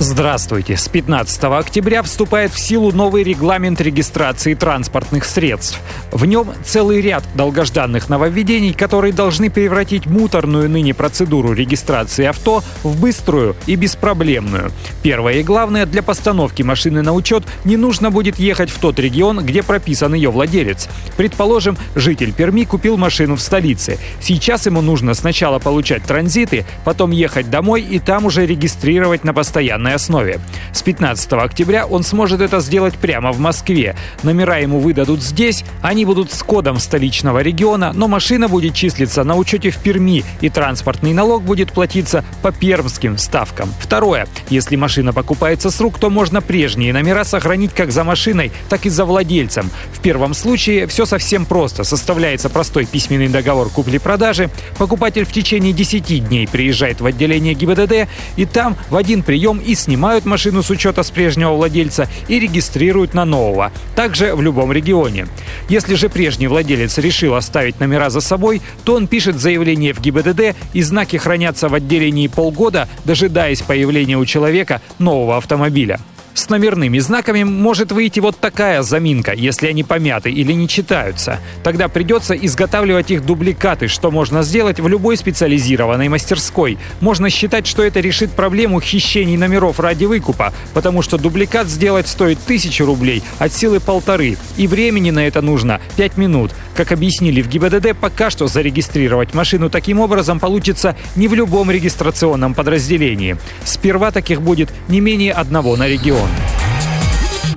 Здравствуйте. С 15 октября вступает в силу новый регламент регистрации транспортных средств. В нем целый ряд долгожданных нововведений, которые должны превратить муторную ныне процедуру регистрации авто в быструю и беспроблемную. Первое и главное, для постановки машины на учет не нужно будет ехать в тот регион, где прописан ее владелец. Предположим, житель Перми купил машину в столице. Сейчас ему нужно сначала получать транзиты, потом ехать домой и там уже регистрировать на постоянно постоянной основе. С 15 октября он сможет это сделать прямо в Москве. Номера ему выдадут здесь, они будут с кодом столичного региона, но машина будет числиться на учете в Перми, и транспортный налог будет платиться по пермским ставкам. Второе. Если машина покупается с рук, то можно прежние номера сохранить как за машиной, так и за владельцем. В первом случае все совсем просто. Составляется простой письменный договор купли-продажи. Покупатель в течение 10 дней приезжает в отделение ГИБДД, и там в один прием и снимают машину с учета с прежнего владельца и регистрируют на нового. Также в любом регионе. Если же прежний владелец решил оставить номера за собой, то он пишет заявление в ГИБДД и знаки хранятся в отделении полгода, дожидаясь появления у человека нового автомобиля. С номерными знаками может выйти вот такая заминка, если они помяты или не читаются. Тогда придется изготавливать их дубликаты, что можно сделать в любой специализированной мастерской. Можно считать, что это решит проблему хищений номеров ради выкупа, потому что дубликат сделать стоит тысячу рублей, от силы полторы. И времени на это нужно 5 минут. Как объяснили в ГИБДД, пока что зарегистрировать машину таким образом получится не в любом регистрационном подразделении. Сперва таких будет не менее одного на регион.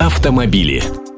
Автомобили.